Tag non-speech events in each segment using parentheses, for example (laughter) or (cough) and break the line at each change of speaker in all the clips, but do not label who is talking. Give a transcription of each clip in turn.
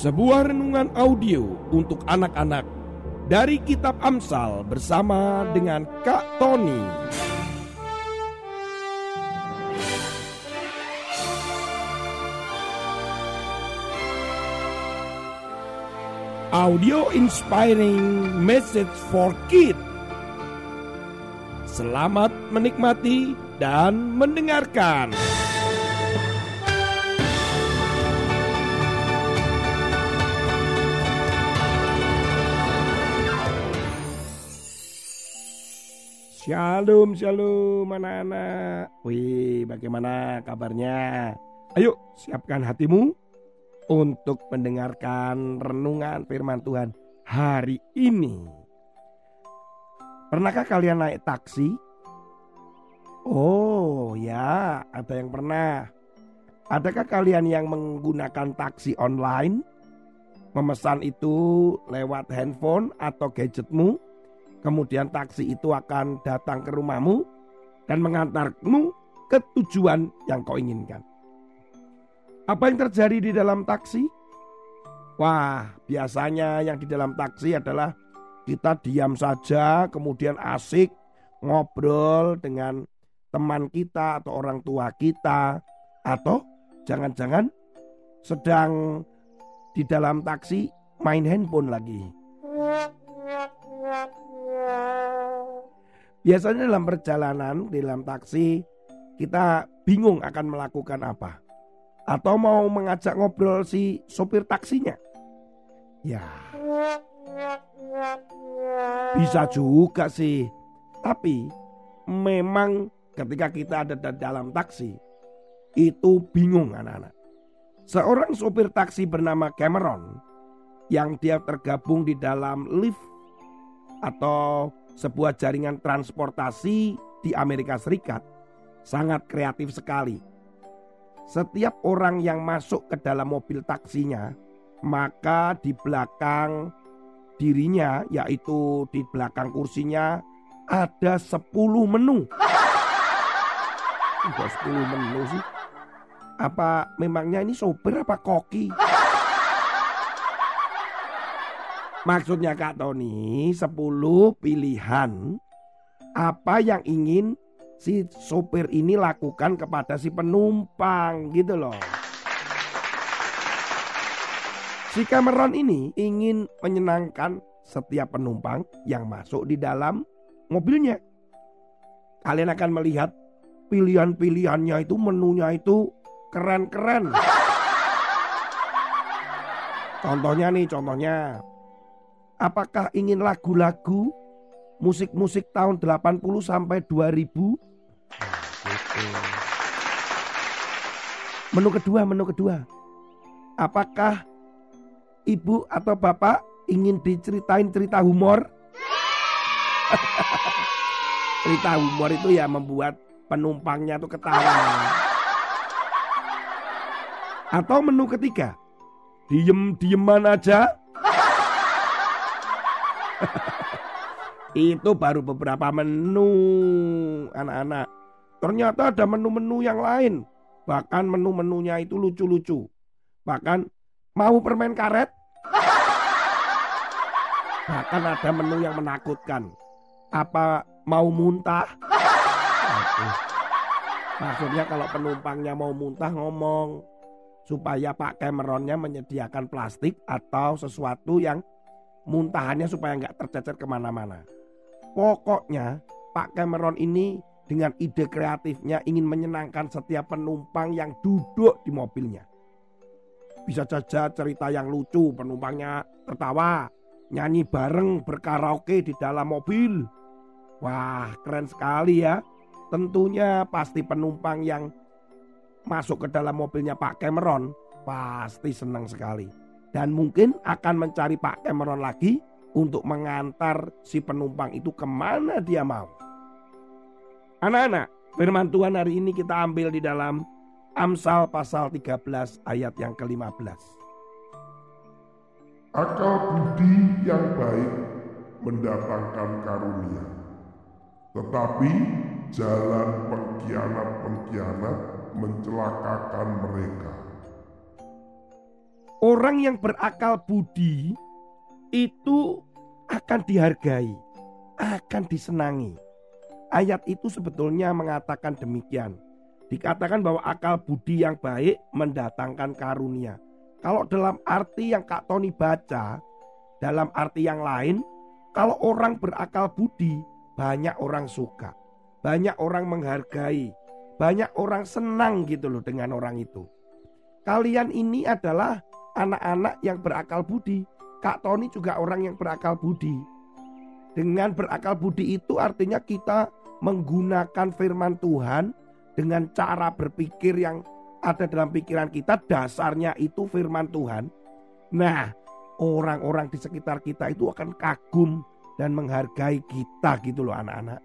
Sebuah renungan audio untuk anak-anak dari Kitab Amsal bersama dengan Kak Tony. Audio inspiring message for kids. Selamat menikmati dan mendengarkan. Shalom, shalom anak-anak. Wih, bagaimana kabarnya? Ayo, siapkan hatimu untuk mendengarkan renungan firman Tuhan hari ini. Pernahkah kalian naik taksi? Oh ya, ada yang pernah. Adakah kalian yang menggunakan taksi online? Memesan itu lewat handphone atau gadgetmu? Kemudian taksi itu akan datang ke rumahmu dan mengantarmu ke tujuan yang kau inginkan. Apa yang terjadi di dalam taksi? Wah, biasanya yang di dalam taksi adalah kita diam saja, kemudian asik ngobrol dengan teman kita atau orang tua kita, atau jangan-jangan sedang di dalam taksi main handphone lagi. Biasanya dalam perjalanan di dalam taksi kita bingung akan melakukan apa. Atau mau mengajak ngobrol si sopir taksinya. Ya. Bisa juga sih. Tapi memang ketika kita ada dalam taksi itu bingung anak-anak. Seorang sopir taksi bernama Cameron yang dia tergabung di dalam lift atau sebuah jaringan transportasi di Amerika Serikat sangat kreatif sekali. Setiap orang yang masuk ke dalam mobil taksinya, maka di belakang dirinya, yaitu di belakang kursinya, ada 10 menu. Udah 10 menu sih. Apa memangnya ini sopir apa koki? Maksudnya Kak Tony 10 pilihan apa yang ingin si sopir ini lakukan kepada si penumpang gitu loh. Si Cameron ini ingin menyenangkan setiap penumpang yang masuk di dalam mobilnya. Kalian akan melihat pilihan-pilihannya itu menunya itu keren-keren. Contohnya nih, contohnya Apakah ingin lagu-lagu musik-musik tahun 80 sampai 2000? gitu. Menu kedua, menu kedua. Apakah ibu atau bapak ingin diceritain cerita humor? (laughs) cerita humor itu ya membuat penumpangnya tuh ketawa. Atau menu ketiga, diem-dieman aja Itu baru beberapa menu anak-anak. Ternyata ada menu-menu yang lain. Bahkan menu-menunya itu lucu-lucu. Bahkan mau permen karet. Bahkan ada menu yang menakutkan. Apa mau muntah? Maksudnya kalau penumpangnya mau muntah ngomong supaya Pak Cameronnya menyediakan plastik atau sesuatu yang muntahannya supaya nggak tercecer ke mana-mana. Pokoknya Pak Cameron ini dengan ide kreatifnya ingin menyenangkan setiap penumpang yang duduk di mobilnya. Bisa saja cerita yang lucu, penumpangnya tertawa, nyanyi bareng berkaraoke di dalam mobil. Wah, keren sekali ya. Tentunya pasti penumpang yang masuk ke dalam mobilnya Pak Cameron pasti senang sekali dan mungkin akan mencari Pak Cameron lagi untuk mengantar si penumpang itu ke mana dia mau. Anak-anak, firman Tuhan hari ini kita ambil di dalam Amsal pasal 13 ayat yang ke-15.
Akal budi yang baik mendatangkan karunia. Tetapi jalan pengkhianat-pengkhianat mencelakakan mereka.
Orang yang berakal budi itu akan dihargai, akan disenangi. Ayat itu sebetulnya mengatakan demikian. Dikatakan bahwa akal budi yang baik mendatangkan karunia. Kalau dalam arti yang Kak Tony baca, dalam arti yang lain, kalau orang berakal budi, banyak orang suka, banyak orang menghargai, banyak orang senang gitu loh dengan orang itu. Kalian ini adalah anak-anak yang berakal budi. Kak Tony juga orang yang berakal budi. Dengan berakal budi itu artinya kita menggunakan firman Tuhan dengan cara berpikir yang ada dalam pikiran kita dasarnya itu firman Tuhan. Nah, orang-orang di sekitar kita itu akan kagum dan menghargai kita gitu loh anak-anak.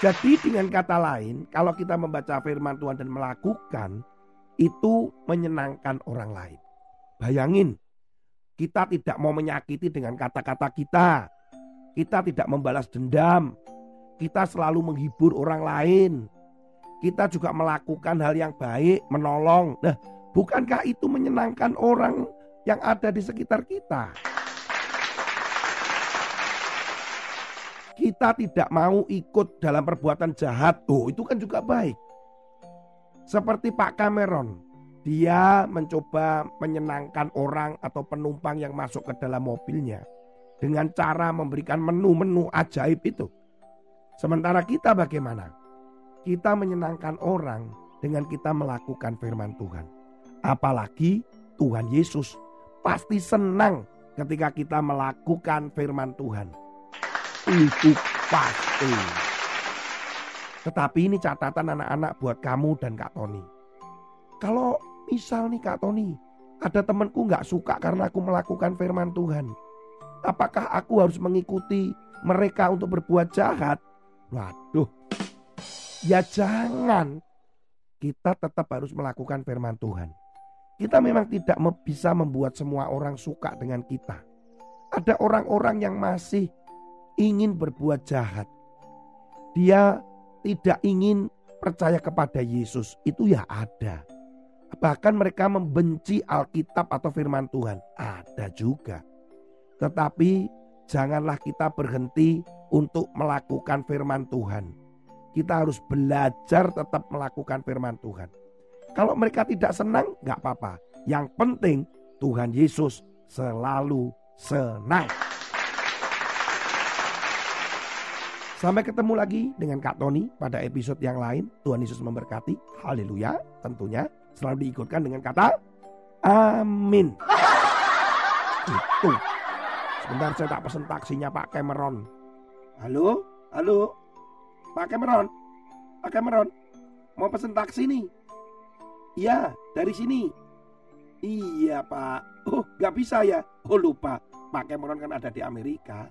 Jadi dengan kata lain, kalau kita membaca firman Tuhan dan melakukan, itu menyenangkan orang lain. Bayangin, kita tidak mau menyakiti dengan kata-kata kita. Kita tidak membalas dendam. Kita selalu menghibur orang lain. Kita juga melakukan hal yang baik, menolong. Nah, bukankah itu menyenangkan orang yang ada di sekitar kita? Kita tidak mau ikut dalam perbuatan jahat. Oh, itu kan juga baik. Seperti Pak Cameron, dia mencoba menyenangkan orang atau penumpang yang masuk ke dalam mobilnya dengan cara memberikan menu-menu ajaib itu. Sementara kita bagaimana? Kita menyenangkan orang dengan kita melakukan firman Tuhan. Apalagi Tuhan Yesus pasti senang ketika kita melakukan firman Tuhan. Itu pasti. Tetapi ini catatan anak-anak buat kamu dan Kak Tony. Kalau misal nih Kak Tony, ada temanku nggak suka karena aku melakukan firman Tuhan. Apakah aku harus mengikuti mereka untuk berbuat jahat? Waduh, ya jangan. Kita tetap harus melakukan firman Tuhan. Kita memang tidak bisa membuat semua orang suka dengan kita. Ada orang-orang yang masih ingin berbuat jahat. Dia tidak ingin percaya kepada Yesus. Itu ya ada. Bahkan mereka membenci Alkitab atau firman Tuhan. Ada juga. Tetapi janganlah kita berhenti untuk melakukan firman Tuhan. Kita harus belajar tetap melakukan firman Tuhan. Kalau mereka tidak senang, nggak apa-apa. Yang penting Tuhan Yesus selalu senang. Sampai ketemu lagi dengan Kak Tony pada episode yang lain. Tuhan Yesus memberkati. Haleluya. Tentunya selalu diikutkan dengan kata Amin. (laughs) Itu. Sebentar saya tak pesen taksinya Pak Cameron. Halo? Halo? Pak Cameron? Pak Cameron? Mau pesen taksi nih? Iya, dari sini. Iya Pak. Oh, gak bisa ya? Oh lupa. Pak Cameron kan ada di Amerika.